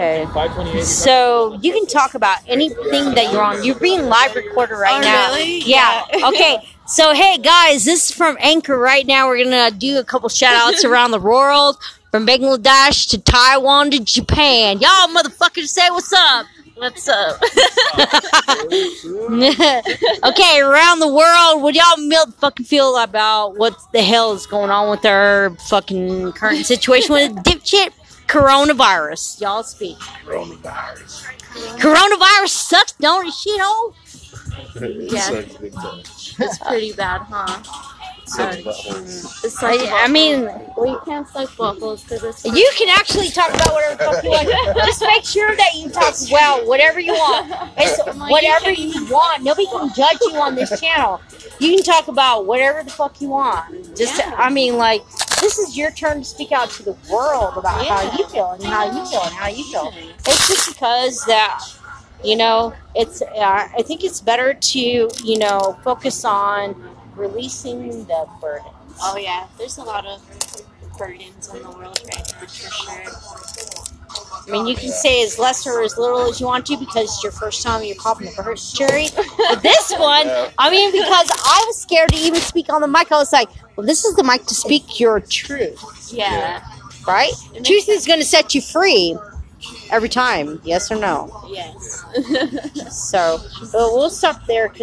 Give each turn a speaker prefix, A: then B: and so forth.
A: Okay. So you can talk about anything that you're on. You're being live recorded right
B: Oh,
A: now.
B: really?
A: Yeah.
B: Yeah.
A: okay. So hey guys, this is from Anchor right now. We're gonna do a couple shout outs around the world. From Bangladesh to Taiwan to Japan. Y'all motherfuckers say what's up.
B: What's up?
A: okay, around the world, what y'all mil- fucking feel about what the hell is going on with our fucking current situation with dipshit coronavirus? Y'all speak.
C: Coronavirus.
A: Coronavirus sucks, don't it, shithole?
B: Yeah.
C: Sucks big time.
B: it's pretty bad, huh?
C: Sucks uh, buttholes.
B: It's like
A: I, I mean,
B: well, you can't suck waffles because it's
A: you can actually talk about whatever the fuck you want. Just make sure that you talk well, whatever you want. It's whatever you want. Nobody can judge you on this channel. You can talk about whatever the fuck you want. Just,
B: Yeah.
A: I mean, like, this is your turn to speak out to the world about how you feel and how you feel and how you feel. It's just because that, you know, it's. Uh, I think it's better to, you know, focus on releasing the burden.
B: Oh yeah, there's a lot of burdens in the world right now for sure.
A: I mean, you can say as less or as little as you want to because it's your first time you're popping the first cherry. But this one, I mean, because I was scared to even speak on the mic, I was like, well, this is the mic to speak your truth,
B: Yeah.
A: right?
B: makes
A: Truth is going to set you free every time, yes or no?
B: Yes.
A: So, but we'll stop there because.